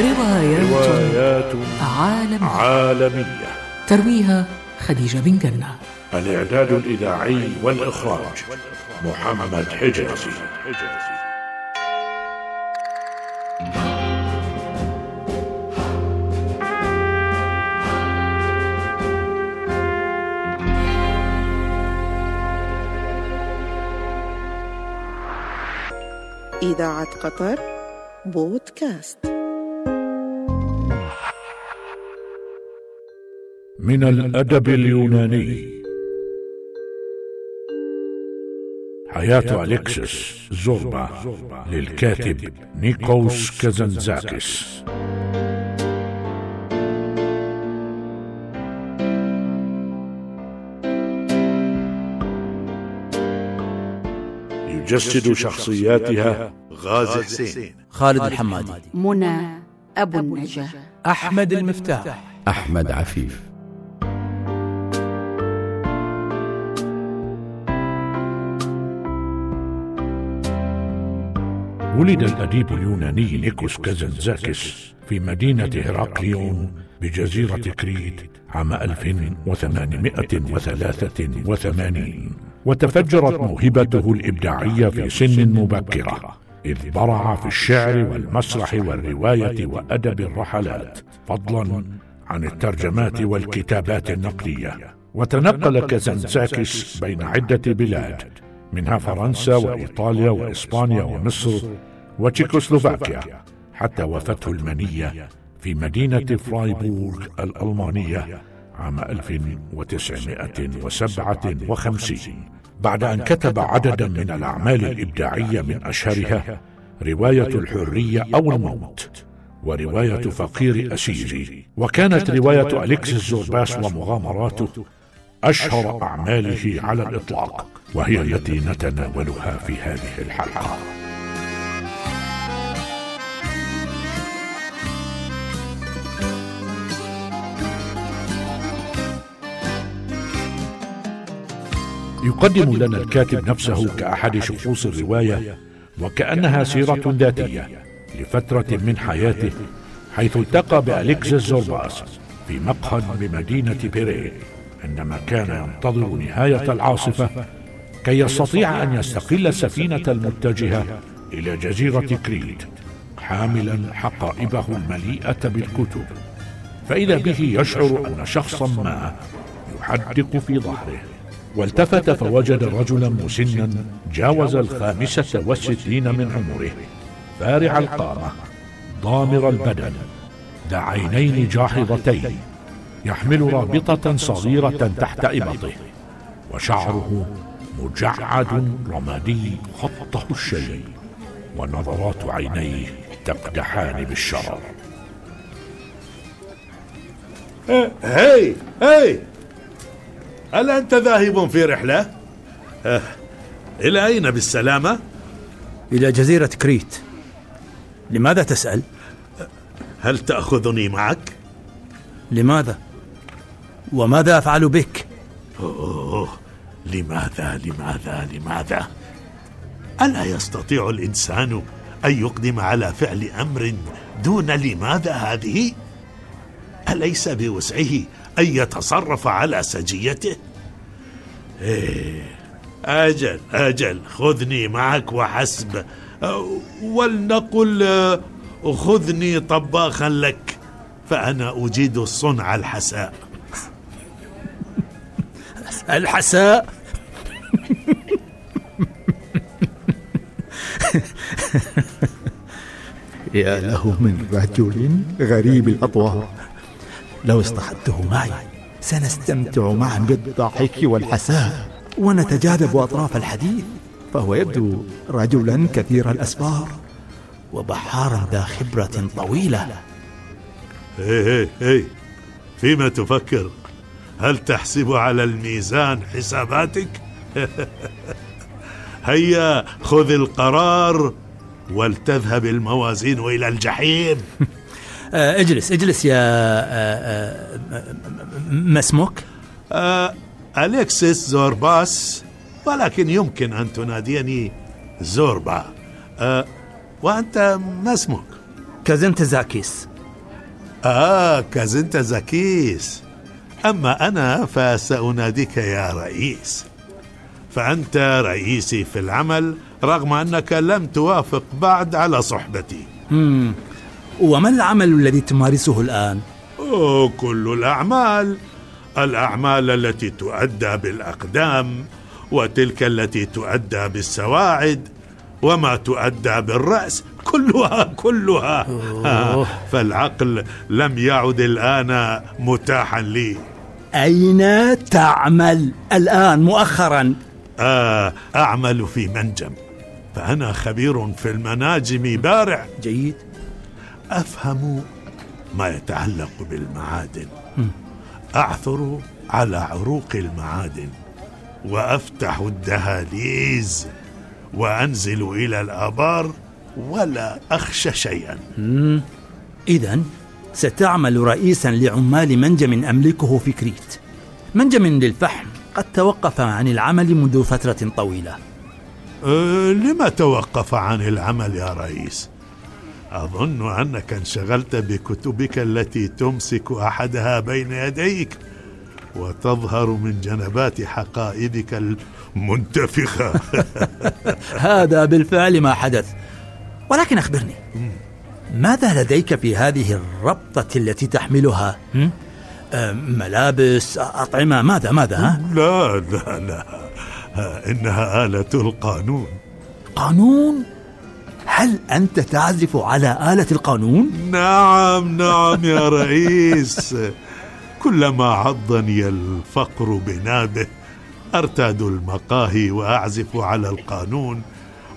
روايات, روايات عالمية. عالمية. ترويها خديجة بن جنة. الإعداد الإذاعي والإخراج محمد حجازي. إذاعة قطر بودكاست. من الأدب اليوناني. حياة أليكسس زوربا للكاتب نيكوس كازانزاكس يجسد شخصياتها غازي حسين. خالد الحمادي. منى أبو النجا أحمد المفتاح. أحمد عفيف. ولد الأديب اليوناني نيكوس كازانزاكس في مدينة هراقليون بجزيرة كريت عام 1883 وتفجرت موهبته الإبداعية في سن مبكرة إذ برع في الشعر والمسرح والرواية وأدب الرحلات فضلا عن الترجمات والكتابات النقدية. وتنقل كازانزاكس بين عدة بلاد منها فرنسا وإيطاليا وإسبانيا ومصر وتشيكوسلوفاكيا حتى وافته المنية في مدينة فرايبورغ الألمانية عام 1957 بعد أن كتب عددا من الأعمال الإبداعية من أشهرها رواية الحرية أو الموت ورواية فقير أسيري. وكانت رواية أليكسيس زورباس ومغامراته أشهر أعماله على الإطلاق وهي التي نتناولها في هذه الحلقة. يقدم لنا الكاتب نفسه كأحد شخوص الرواية وكأنها سيرة ذاتية لفترة من حياته حيث التقى بأليكسيس زورباس في مقهى بمدينة بيري عندما كان ينتظر نهاية العاصفة كي يستطيع أن يستقل السفينة المتجهة إلى جزيرة كريت حاملا حقائبه المليئة بالكتب. فإذا به يشعر أن شخصا ما يحدق في ظهره. والتفت فوجد رجلا مسنا جاوز الخامسة والستين من عمره. فارع القامة ضامر البدن ذا عينين جاحظتين. يحمل رابطة صغيرة تحت إبطه وشعره مجعد رمادي خطه الشيء ونظرات عينيه تقدحان بالشرر هاي هاي ألا أنت ذاهب في رحلة؟ أه. إلى أين بالسلامة؟ إلى جزيرة كريت لماذا تسأل؟ هل تأخذني معك؟ لماذا؟ وماذا أفعل بك؟ أوه لماذا لماذا لماذا؟ ألا يستطيع الإنسان أن يقدم على فعل أمر دون لماذا هذه؟ أليس بوسعه أن يتصرف على سجيته؟ إيه أجل أجل خذني معك وحسب ولنقل خذني طباخا لك فأنا أجيد الصنع الحساء الحساء. يا له من رجل غريب الأطوار لو اصطحبته معي سنستمتع معا بالضحك والحساء. ونتجاذب أطراف الحديث فهو يبدو رجلا كثير الأسفار وبحارا ذا خبرة طويلة. هي هي هي فيما تفكر؟ هل تحسب على الميزان حساباتك؟ هيا خذ القرار ولتذهب الموازين إلى الجحيم. آه، اجلس اجلس يا آه، آه، ما اسمك؟ آه أليكسيس زورباس ولكن يمكن أن تناديني زوربا. وأنت ما اسمك؟ كازنتزاكيس. آه كازنتزاكيس أما أنا فسأناديك يا رئيس. فأنت رئيسي في العمل رغم أنك لم توافق بعد على صحبتي. وما العمل الذي تمارسه الآن؟ أوه كل الأعمال. الأعمال التي تؤدى بالأقدام وتلك التي تؤدى بالسواعد وما تؤدى بالرأس كلها كلها. آه فالعقل لم يعد الآن متاحا لي. أين تعمل الآن مؤخرا؟ آه أعمل في منجم فأنا خبير في المناجم بارع. جيد. أفهم ما يتعلق بالمعادن. أعثر على عروق المعادن وأفتح الدهاليز وأنزل إلى الآبار ولا أخشى شيئا. إذا ستعمل رئيسا لعمال منجم أملكه في كريت. منجم للفحم قد توقف عن العمل منذ فترة طويلة. أه لما توقف عن العمل يا رئيس؟ أظن أنك انشغلت بكتبك التي تمسك أحدها بين يديك وتظهر من جنبات حقائبك المنتفخة. هذا بالفعل ما حدث. ولكن أخبرني ماذا لديك في هذه الربطة التي تحملها؟ أه، ملابس أطعمة ماذا ماذا ها؟ لا لا لا إنها آلة القانون قانون؟ هل أنت تعزف على آلة القانون؟ نعم نعم يا رئيس كلما عضني الفقر بنابه أرتاد المقاهي وأعزف على القانون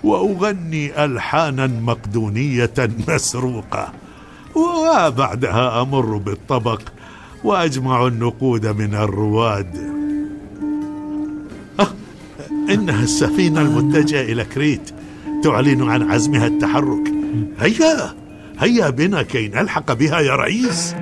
وأغني ألحانا مقدونية مسروقة. وبعدها أمر بالطبق وأجمع النقود من الرواد. آه إنها السفينة المتجهة إلى كريت تعلن عن عزمها التحرك. هيا هيا بنا كي نلحق بها يا رئيس.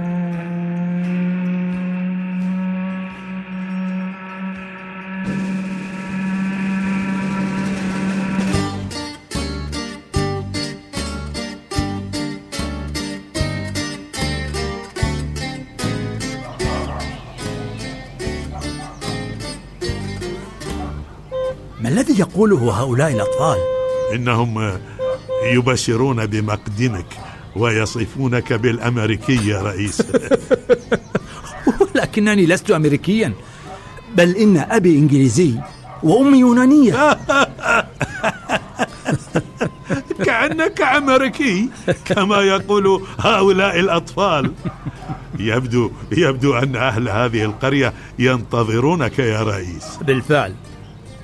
يقوله هؤلاء الأطفال؟ إنهم يبشرون بمقدمك ويصفونك بالأمريكي يا رئيس. ولكنني لست أمريكيا بل إن أبي إنجليزي وأمي يونانية. كأنك أمريكي كما يقول هؤلاء الأطفال. يبدو يبدو أن أهل هذه القرية ينتظرونك يا رئيس. بالفعل.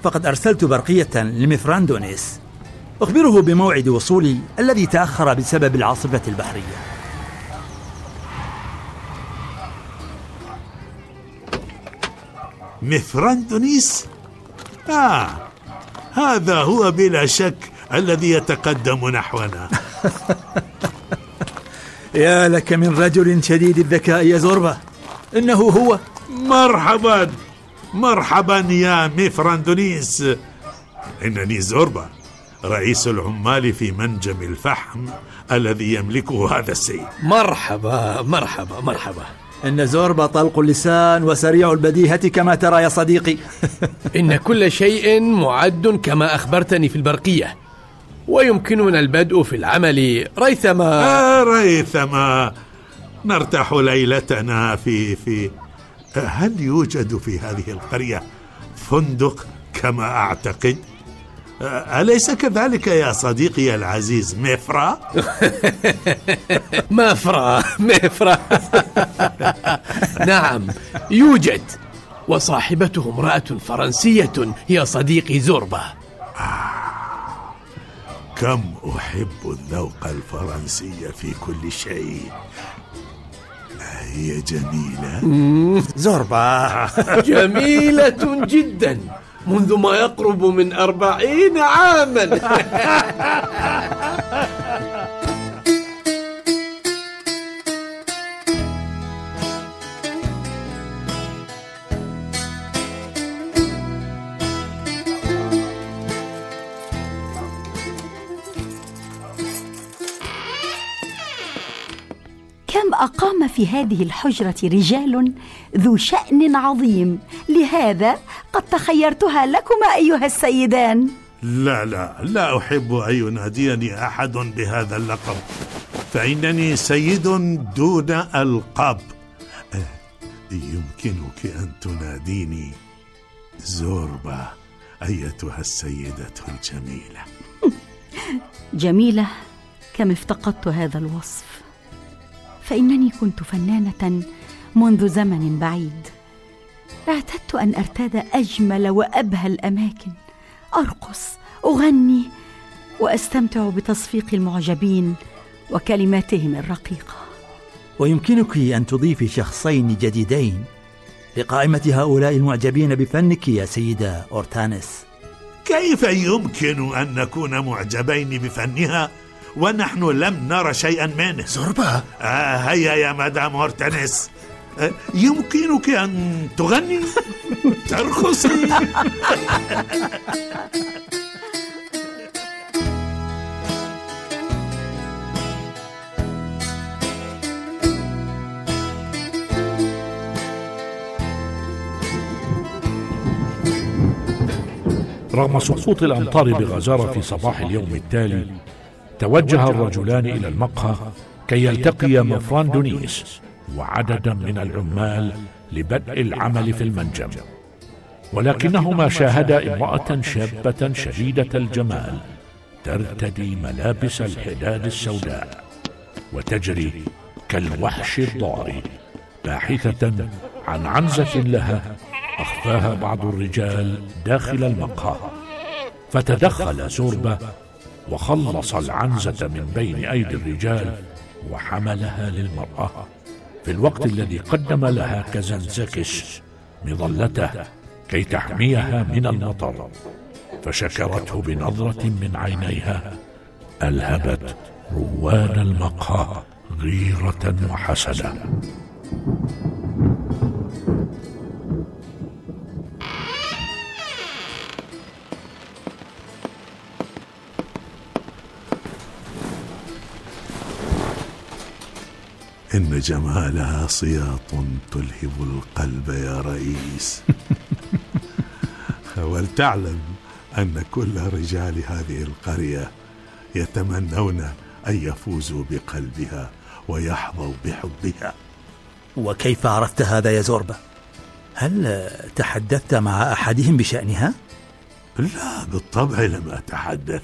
فقد أرسلت برقية لمفراندونيس أخبره بموعد وصولي الذي تأخر بسبب العاصفة البحرية. مفراندونيس آه هذا هو بلا شك الذي يتقدم نحونا. يا لك من رجل شديد الذكاء يا زوربا. إنه هو. مرحبا. مرحبا يا مفراندونيس إنني زوربا رئيس العمال في منجم الفحم الذي يملكه هذا السيد. مرحبا مرحبا مرحبا. إن زوربا طلق اللسان وسريع البديهة كما ترى يا صديقي. إن كل شيء معد كما أخبرتني في البرقية ويمكننا البدء في العمل ريثما. آه ريثما. نرتاح ليلتنا في في هل يوجد في هذه القرية فندق كما أعتقد؟ أليس كذلك يا صديقي العزيز مفرا؟ مفرا مفرا نعم يوجد وصاحبته امرأة فرنسية يا صديقي زوربا كم أحب الذوق الفرنسي في كل شيء هي جميلة؟ زوربا جميلة جدا. منذ ما يقرب من أربعين عاما. كم أقام في هذه الحجرة رجال ذو شأن عظيم. لهذا قد تخيرتها لكما أيها السيدان. لا لا لا أحب أن يناديني أحد بهذا اللقب. فإنني سيد دون ألقاب. يمكنك أن تناديني زوربا أيتها السيدة الجميلة. جميلة كم افتقدت هذا الوصف. فإنني كنت فنانة منذ زمن بعيد. اعتدت أن أرتاد أجمل وأبهى الأماكن أرقص أغني وأستمتع بتصفيق المعجبين وكلماتهم الرقيقة. ويمكنك أن تضيفي شخصين جديدين لقائمة هؤلاء المعجبين بفنك يا سيدة أورتانس كيف يمكن أن نكون معجبين بفنها ونحن لم نرى شيئا منه. زربة آه هيا يا مدام أورتانس آه يمكنك أن تغني؟ ترقصي. رغم سقوط الأمطار بغزارة في صباح اليوم التالي توجه الرجلان إلى المقهى كي يلتقيا مفران دونيس وعددا من العمال لبدء العمل في المنجم. ولكنهما شاهدا امرأة شابة شديدة الجمال ترتدي ملابس الحداد السوداء وتجري كالوحش الضاري باحثة عن عنزة لها أخفاها بعض الرجال داخل المقهى. فتدخل زوربة وخلص العنزة من بين أيدي الرجال وحملها للمرأة. في الوقت الذي قدم لها كزنزكش مظلته كي تحميها من المطر فشكرته بنظرة من عينيها ألهبت رواد المقهى غيرة وحسدا إن جمالها صياط تلهب القلب يا رئيس ولتعلم أن كل رجال هذه القرية يتمنون أن يفوزوا بقلبها ويحظوا بحبها وكيف عرفت هذا يا زوربة؟ هل تحدثت مع أحدهم بشأنها؟ لا بالطبع لم أتحدث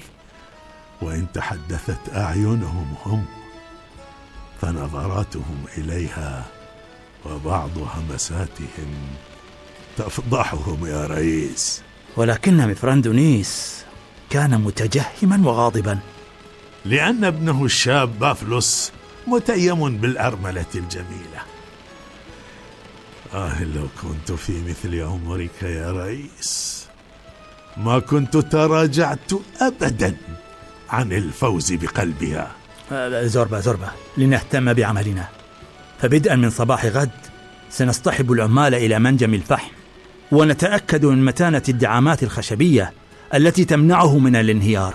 وإن تحدثت أعينهم هم فنظراتهم إليها وبعض همساتهم تفضحهم يا رئيس. ولكن مفراندونيس كان متجهما وغاضبا. لأن ابنه الشاب بافلوس متيم بالأرملة الجميلة. آه لو كنت في مثل عمرك يا رئيس ما كنت تراجعت أبدا عن الفوز بقلبها. زوربا زوربا لنهتم بعملنا. فبدءا من صباح غد سنصطحب العمال إلى منجم الفحم ونتأكد من متانة الدعامات الخشبية التي تمنعه من الانهيار.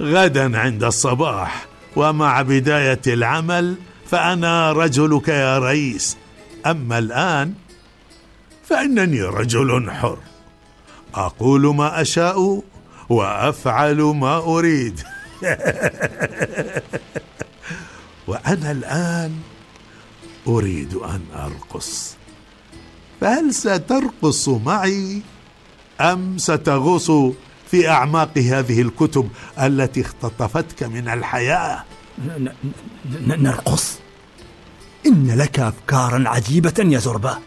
غدا عند الصباح ومع بداية العمل فأنا رجلك يا رئيس أما الآن فإنني رجل حر. أقول ما أشاء وأفعل ما أريد. وأنا الآن أريد أن أرقص. فهل سترقص معي أم ستغوص في أعماق هذه الكتب التي اختطفتك من الحياة؟ نرقص. إن لك أفكارا عجيبة يا زربة.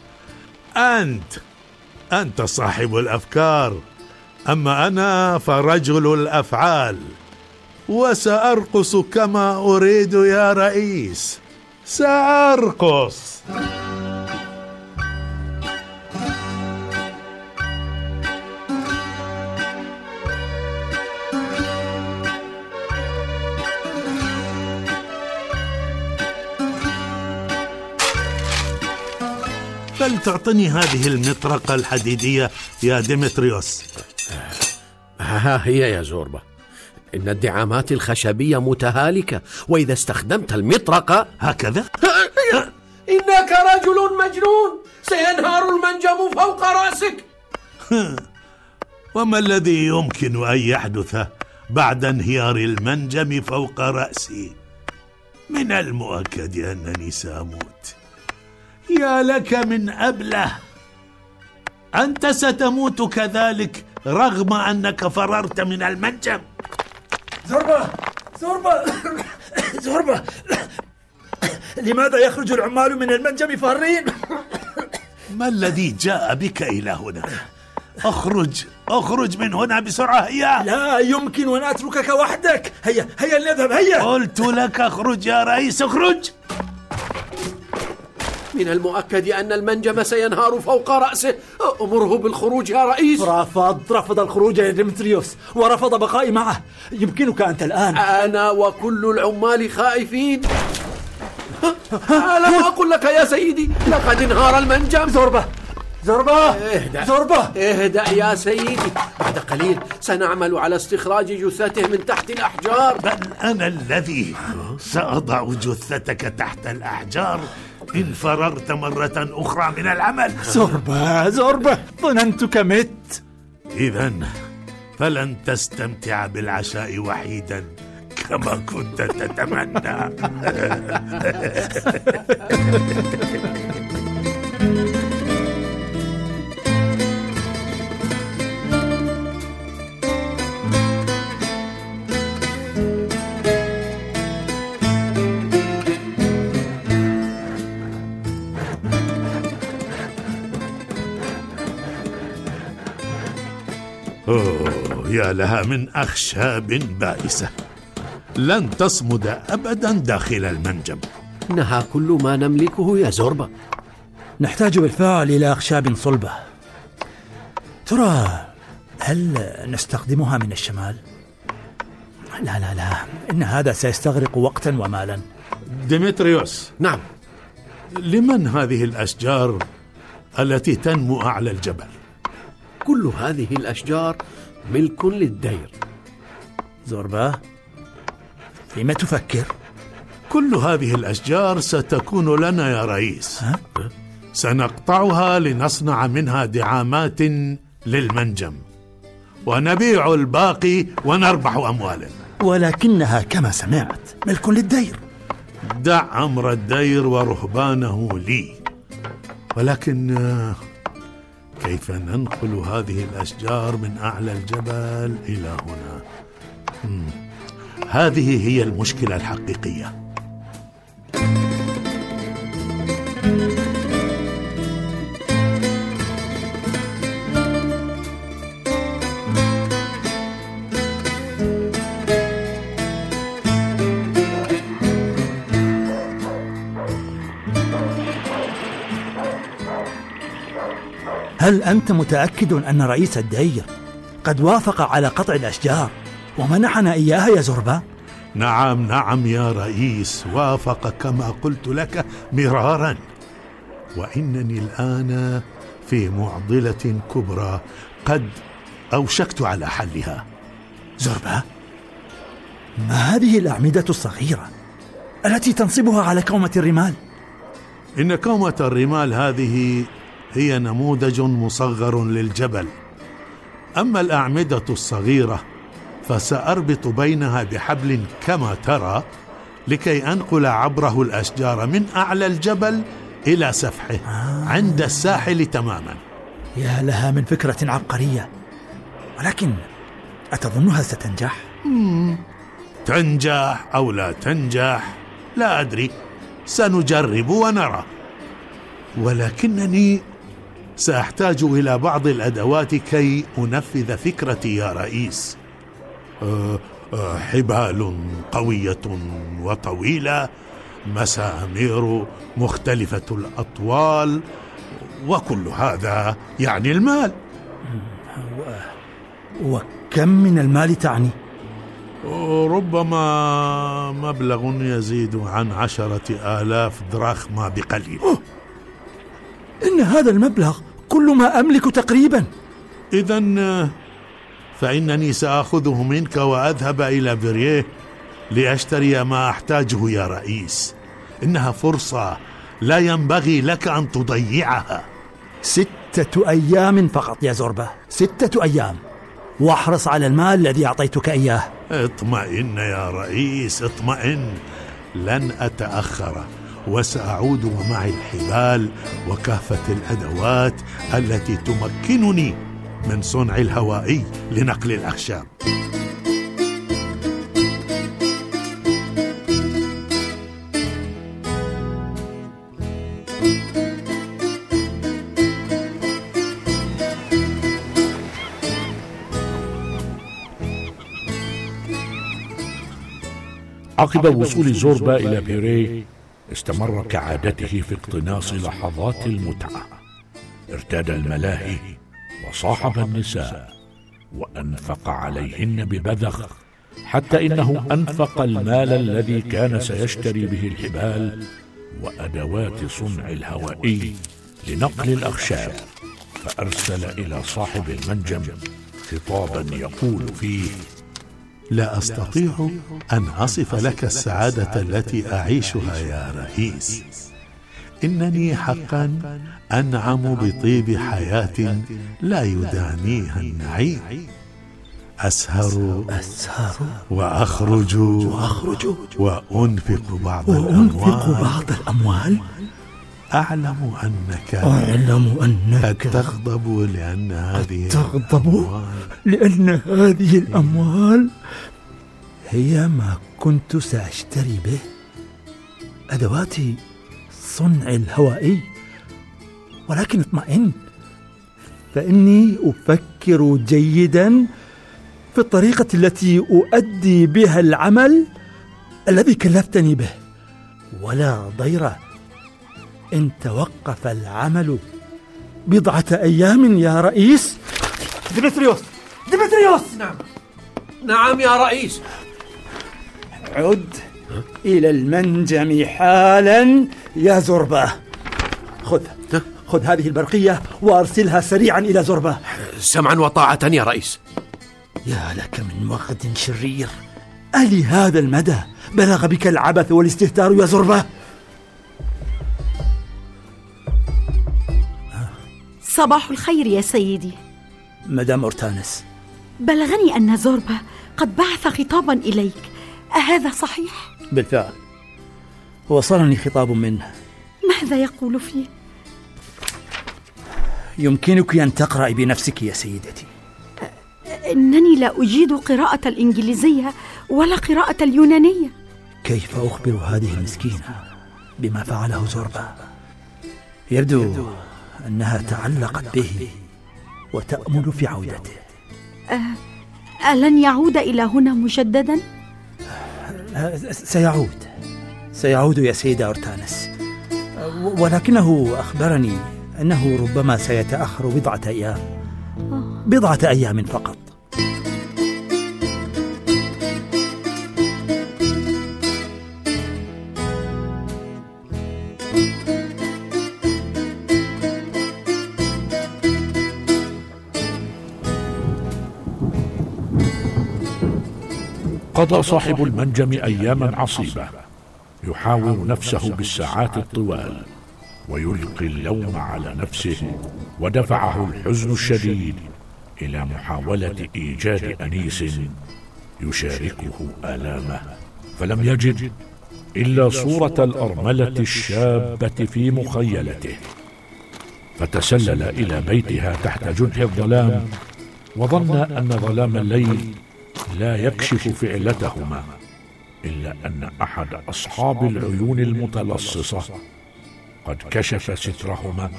أنت أنت صاحب الأفكار. أما أنا فرجل الأفعال. وسأرقص كما أريد يا رئيس. سأرقص. فلتعطني هذه المطرقة الحديدية يا ديمتريوس؟ ها هي يا زوربا. إن الدعامات الخشبية متهالكة وإذا استخدمت المطرقة هكذا؟ إنك رجل مجنون سينهار المنجم فوق رأسك. وما الذي يمكن أن يحدث بعد انهيار المنجم فوق رأسي؟ من المؤكد أنني سأموت. يا لك من أبلة. أنت ستموت كذلك رغم أنك فررت من المنجم. زربة! زربة! زربة! لماذا يخرج العمال من المنجم فارين؟ ما الذي جاء بك إلى هنا؟ أخرج! أخرج من هنا بسرعة هيا! لا يمكن أن أتركك وحدك! هيا هيا لنذهب هيا! قلت لك أخرج يا رئيس أخرج! من المؤكد أن المنجم سينهار فوق رأسه. أمره بالخروج يا رئيس. رفض رفض الخروج يا ديمتريوس ورفض بقائي معه. يمكنك أنت الآن. أنا وكل العمال خائفين. ألم أقل لك يا سيدي؟ لقد انهار المنجم. زربة زربة اهدأ. زربة. اهدأ يا سيدي. بعد قليل سنعمل على استخراج جثته من تحت الأحجار. بل أنا الذي سأضع جثتك تحت الأحجار إن فررت مرة أخرى من العمل. زربة زربة. ظننتك مت إذا فلن تستمتع بالعشاء وحيدا كما كنت تتمنى. لها من أخشاب بائسة. لن تصمد أبدا داخل المنجم. إنها كل ما نملكه يا زوربا. نحتاج بالفعل إلى أخشاب صلبة. ترى هل نستخدمها من الشمال؟ لا لا لا. إن هذا سيستغرق وقتا ومالا. ديمتريوس. نعم. لمن هذه الأشجار التي تنمو أعلى الجبل؟ كل هذه الأشجار ملك للدير. زوربا فيما تفكر؟ كل هذه الأشجار ستكون لنا يا رئيس. ها؟ سنقطعها لنصنع منها دعامات للمنجم. ونبيع الباقي ونربح أموالا. ولكنها كما سمعت ملك للدير. دع أمر الدير ورهبانه لي. ولكن آه، كيف ننقل هذه الأشجار من أعلى الجبل إلى هنا. هذه هي المشكلة الحقيقية هل أنت متأكد أن رئيس الدير قد وافق على قطع الأشجار ومنحنا إياها يا زربا؟ نعم نعم يا رئيس وافق كما قلت لك مرارا وإنني الآن في معضلة كبرى قد أوشكت على حلها زربا ما هذه الأعمدة الصغيرة التي تنصبها على كومة الرمال؟ إن كومة الرمال هذه هي نموذج مصغر للجبل. أما الأعمدة الصغيرة فسأربط بينها بحبل كما ترى لكي أنقل عبره الأشجار من أعلى الجبل إلى سفحه عند الساحل تماما. يا لها من فكرة عبقرية. ولكن أتظنها ستنجح؟ تنجح أو لا تنجح لا أدري. سنجرب ونرى. ولكنني سأحتاج إلى بعض الأدوات كي أنفذ فكرتي يا رئيس. أه، أه، حبال قوية وطويلة مسامير مختلفة الأطوال وكل هذا يعني المال. وكم من المال تعني؟ ربما مبلغ يزيد عن عشرة آلاف دراخما بقليل. إن هذا المبلغ كل ما أملك تقريبا. إذا فإنني سآخذه منك وأذهب إلى فيريه لأشتري ما أحتاجه يا رئيس. إنها فرصة لا ينبغي لك أن تضيعها. ستة أيام فقط يا زوربا ستة أيام. واحرص على المال الذي أعطيتك إياه. اطمئن يا رئيس اطمئن. لن أتأخر. وسأعود ومعي الحبال وكافة الأدوات التي تمكنني من صنع الهوائي لنقل الأخشاب عقب وصول زوربا إلى بيري استمر كعادته في اقتناص لحظات المتعة. ارتاد الملاهي وصاحب النساء وأنفق عليهن ببذخ حتى إنه أنفق المال الذي كان سيشتري به الحبال وأدوات صنع الهوائي لنقل الأخشاب فأرسل إلى صاحب المنجم خطابا يقول فيه لا أستطيع أن أصف لك السعادة التي أعيشها يا رئيس. إنني حقا أنعم بطيب حياة لا يدانيها النعيم. أسهر أسهر وأخرج وأخرج وأنفق بعض وأنفق الأموال. بعض الأموال. أعلم أنك أعلم قد أنك تغضب لأن هذه تغضب لأن هذه الأموال هي ما كنت سأشتري به. أدوات صنع الهوائي. ولكن اطمئن فإني أفكر جيدا في الطريقة التي أؤدي بها العمل الذي كلفتني به. ولا ضير إن توقف العمل بضعة أيام يا رئيس. ديمتريوس! ديمتريوس! نعم. نعم يا رئيس. عد إلى المنجم حالا يا زوربا. خذ خذ هذه البرقية وأرسلها سريعا إلى زوربا. سمعا وطاعة يا رئيس. يا لك من وقت شرير. ألهذا المدى بلغ بك العبث والاستهتار يا زربة؟ صباح الخير يا سيدي. مدام أورتانس بلغني أن زوربا قد بعث خطابا إليك. أهذا صحيح؟ بالفعل. وصلني خطاب منه. ماذا يقول فيه؟ يمكنك أن تقرأي بنفسك يا سيدتي. إنني لا أجيد قراءة الإنجليزية ولا قراءة اليونانية. كيف أخبر هذه المسكينة بما فعله زوربا؟ يبدو أنها تعلقت به وتأمل في عودته. ألن يعود إلى هنا مجددا؟ آه، سيعود. سيعود يا سيدة أورتانس ولكنه أخبرني أنه ربما سيتأخر بضعة أيام. بضعة أيام فقط. قضى صاحب المنجم أياما عصيبة. يحاور نفسه بالساعات الطوال ويلقي اللوم على نفسه ودفعه الحزن الشديد إلى محاولة إيجاد أنيس يشاركه آلامه. فلم يجد إلا صورة الأرملة الشابة في مخيلته. فتسلل إلى بيتها تحت جنح الظلام وظن أن ظلام الليل لا يكشف فعلتهما إلا أن أحد أصحاب العيون المتلصصة قد كشف سترهما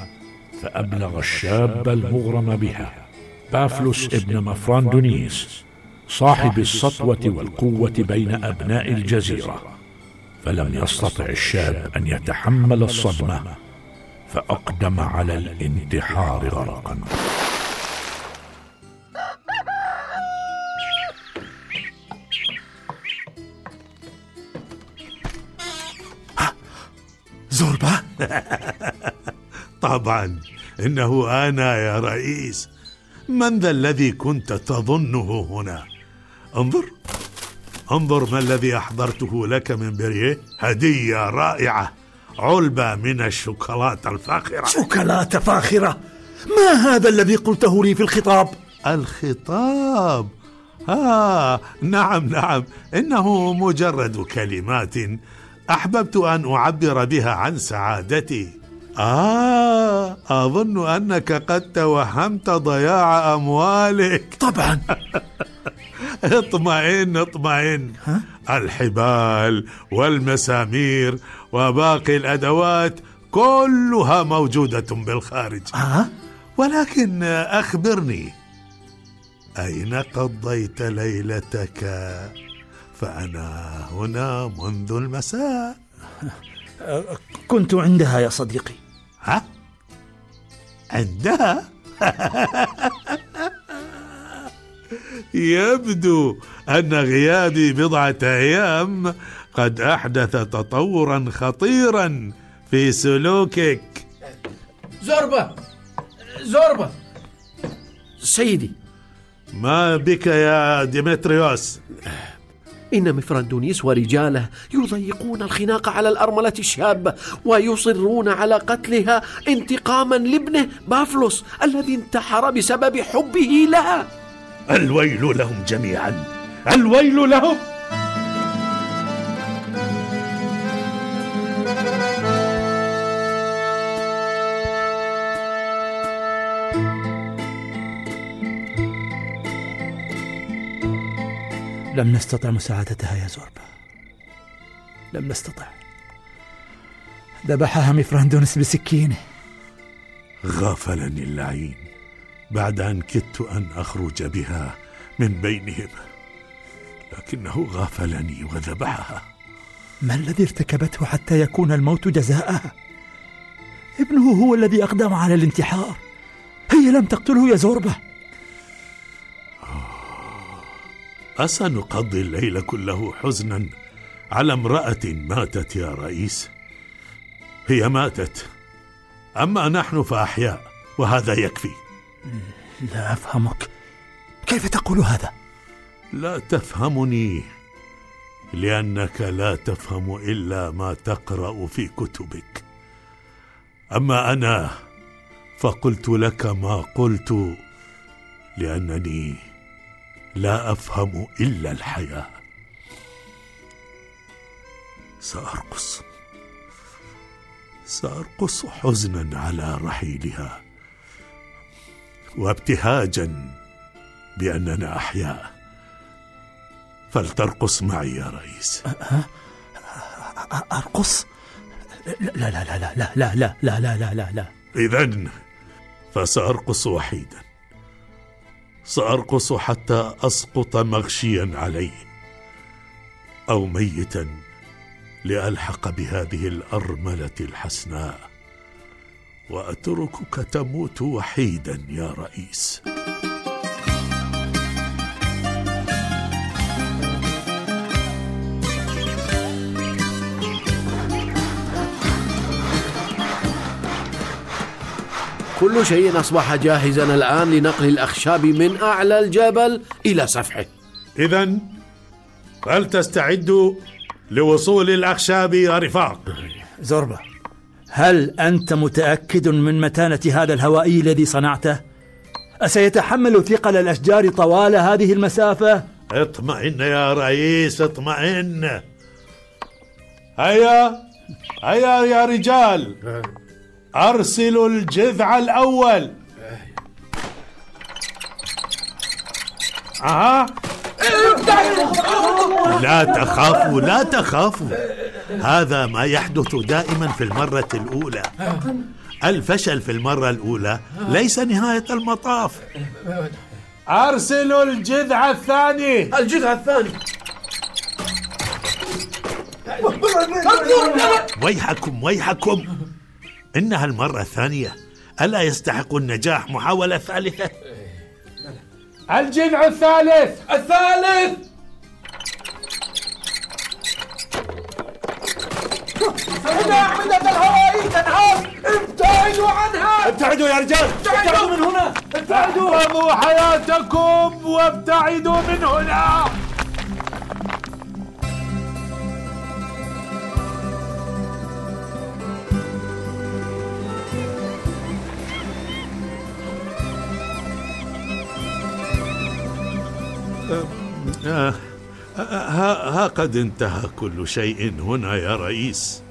فأبلغ الشاب المغرم بها. بافلوس ابن مفراندونيس صاحب السطوة والقوة بين أبناء الجزيرة. فلم يستطع الشاب أن يتحمل الصدمة فأقدم على الانتحار غرقا. طبعا إنه أنا يا رئيس. من ذا الذي كنت تظنه هنا؟ انظر. انظر ما الذي أحضرته لك من بريه. هدية رائعة. علبة من الشوكولاتة الفاخرة. شوكولاتة فاخرة؟ ما هذا الذي قلته لي في الخطاب؟ الخطاب؟ آه نعم نعم. إنه مجرد كلمات أحببت أن أعبر بها عن سعادتي. آه أظن أنك قد توهمت ضياع أموالك. طبعا. اطمئن اطمئن. الحبال والمسامير وباقي الأدوات كلها موجودة بالخارج. أه؟ ولكن أخبرني أين قضيت ليلتك؟ فأنا هنا منذ المساء. كنت عندها يا صديقي. ها؟ عندها؟ يبدو أن غيابي بضعة أيام قد أحدث تطورا خطيرا في سلوكك. زوربا! زوربا! سيدي! ما بك يا ديمتريوس؟ إن مافراندونيس ورجاله يضيقون الخناق على الأرملة الشابة ويصرون على قتلها انتقاما لابنه بافلوس الذي انتحر بسبب حبه لها. الويل لهم جميعا. الويل لهم! لم نستطع مساعدتها يا زوربا. لم نستطع. ذبحها مفراندونس بسكينة. غافلني اللعين بعد أن كدت أن أخرج بها من بينهم. لكنه غافلني وذبحها. ما الذي ارتكبته حتى يكون الموت جزاءها ابنه هو الذي أقدم على الانتحار. هي لم تقتله يا زوربا. أسنقضي الليل كله حزنا على امرأة ماتت يا رئيس. هي ماتت أما نحن فأحياء وهذا يكفي. لا أفهمك. كيف تقول هذا؟ لا تفهمني لأنك لا تفهم إلا ما تقرأ في كتبك. أما أنا فقلت لك ما قلت لأنني لا أفهم إلا الحياة سأرقص سأرقص حزنا على رحيلها وابتهاجا بأننا أحياء فلترقص معي يا رئيس أرقص لا لا لا لا لا لا لا لا لا لا لا لا إذا فسأرقص وحيدا سأرقص حتى أسقط مغشيا عليه أو ميتا لألحق بهذه الأرملة الحسناء وأتركك تموت وحيدا يا رئيس. كل شيء أصبح جاهزا الآن لنقل الأخشاب من أعلى الجبل إلى سفحه إذا فلتستعدوا لوصول الأخشاب يا رفاق؟ زوربا هل أنت متأكد من متانة هذا الهوائي الذي صنعته؟ أسيتحمل ثقل الأشجار طوال هذه المسافة؟ اطمئن يا رئيس اطمئن. هيا هيا يا رجال. أرسلوا الجذع الأول. أها. لا تخافوا لا تخافوا. هذا ما يحدث دائما في المرة الأولى. الفشل في المرة الأولى ليس نهاية المطاف. أرسلوا الجذع الثاني. الجذع الثاني. ويحكم ويحكم. إنها المرة الثانية ألا يستحق النجاح محاولة ثالثة؟ الجذع الثالث! الثالث! إن أعمدة الهوائي تنهار ابتعدوا عنها! ابتعدوا يا رجال! ابتعدوا! من هنا! ابتعدوا! حياتكم وابتعدوا من هنا! قد انتهى كل شيء هنا يا رئيس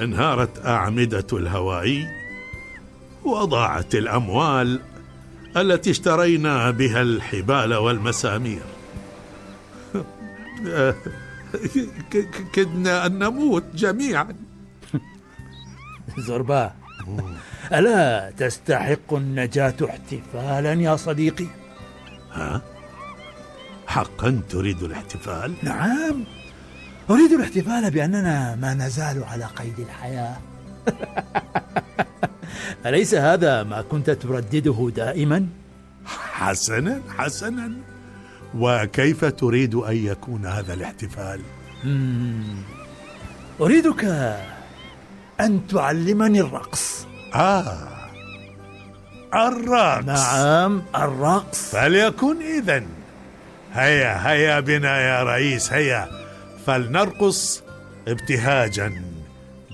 انهارت أعمدة الهواء وضاعت الأموال التي اشترينا بها الحبال والمسامير كدنا أن نموت جميعا زربا ألا تستحق النجاة احتفالا يا صديقي؟ ها؟ حقا تريد الاحتفال؟ نعم. أريد الاحتفال بأننا ما نزال على قيد الحياة. أليس هذا ما كنت تردده دائما؟ حسنا حسنا. وكيف تريد أن يكون هذا الاحتفال؟ أريدك أن تعلمني الرقص. آه. الرقص. نعم الرقص. فليكن إذن. هيا هيا بنا يا رئيس هيا. فلنرقص ابتهاجا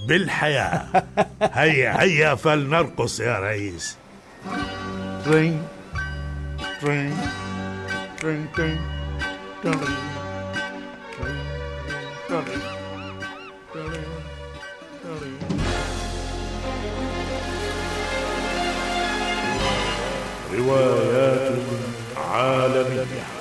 بالحياة. هيا هيا فلنرقص يا رئيس. روايات عالمية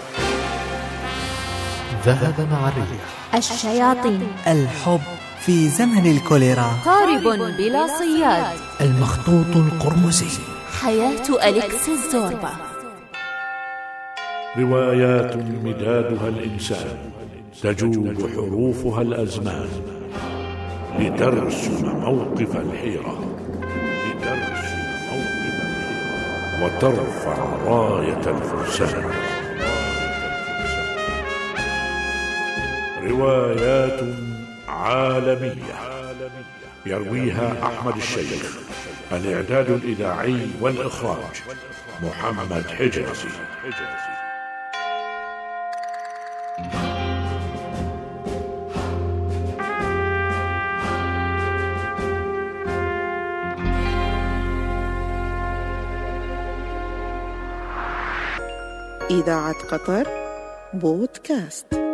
ذهب مع الريح. الشياطين. الحب في زمن الكوليرا. قارب بلا صياد. المخطوط القرمزي. حياة أليكس الزوربا روايات مدادها الإنسان تجوب حروفها الأزمان. لترسم موقف الحيرة. لترسم موقف الحيرة. وترفع راية الفرسان. روايات عالمية. يرويها أحمد الشيخ. الإعداد الإذاعي والإخراج محمد حجازي إذاعة قطر بودكاست.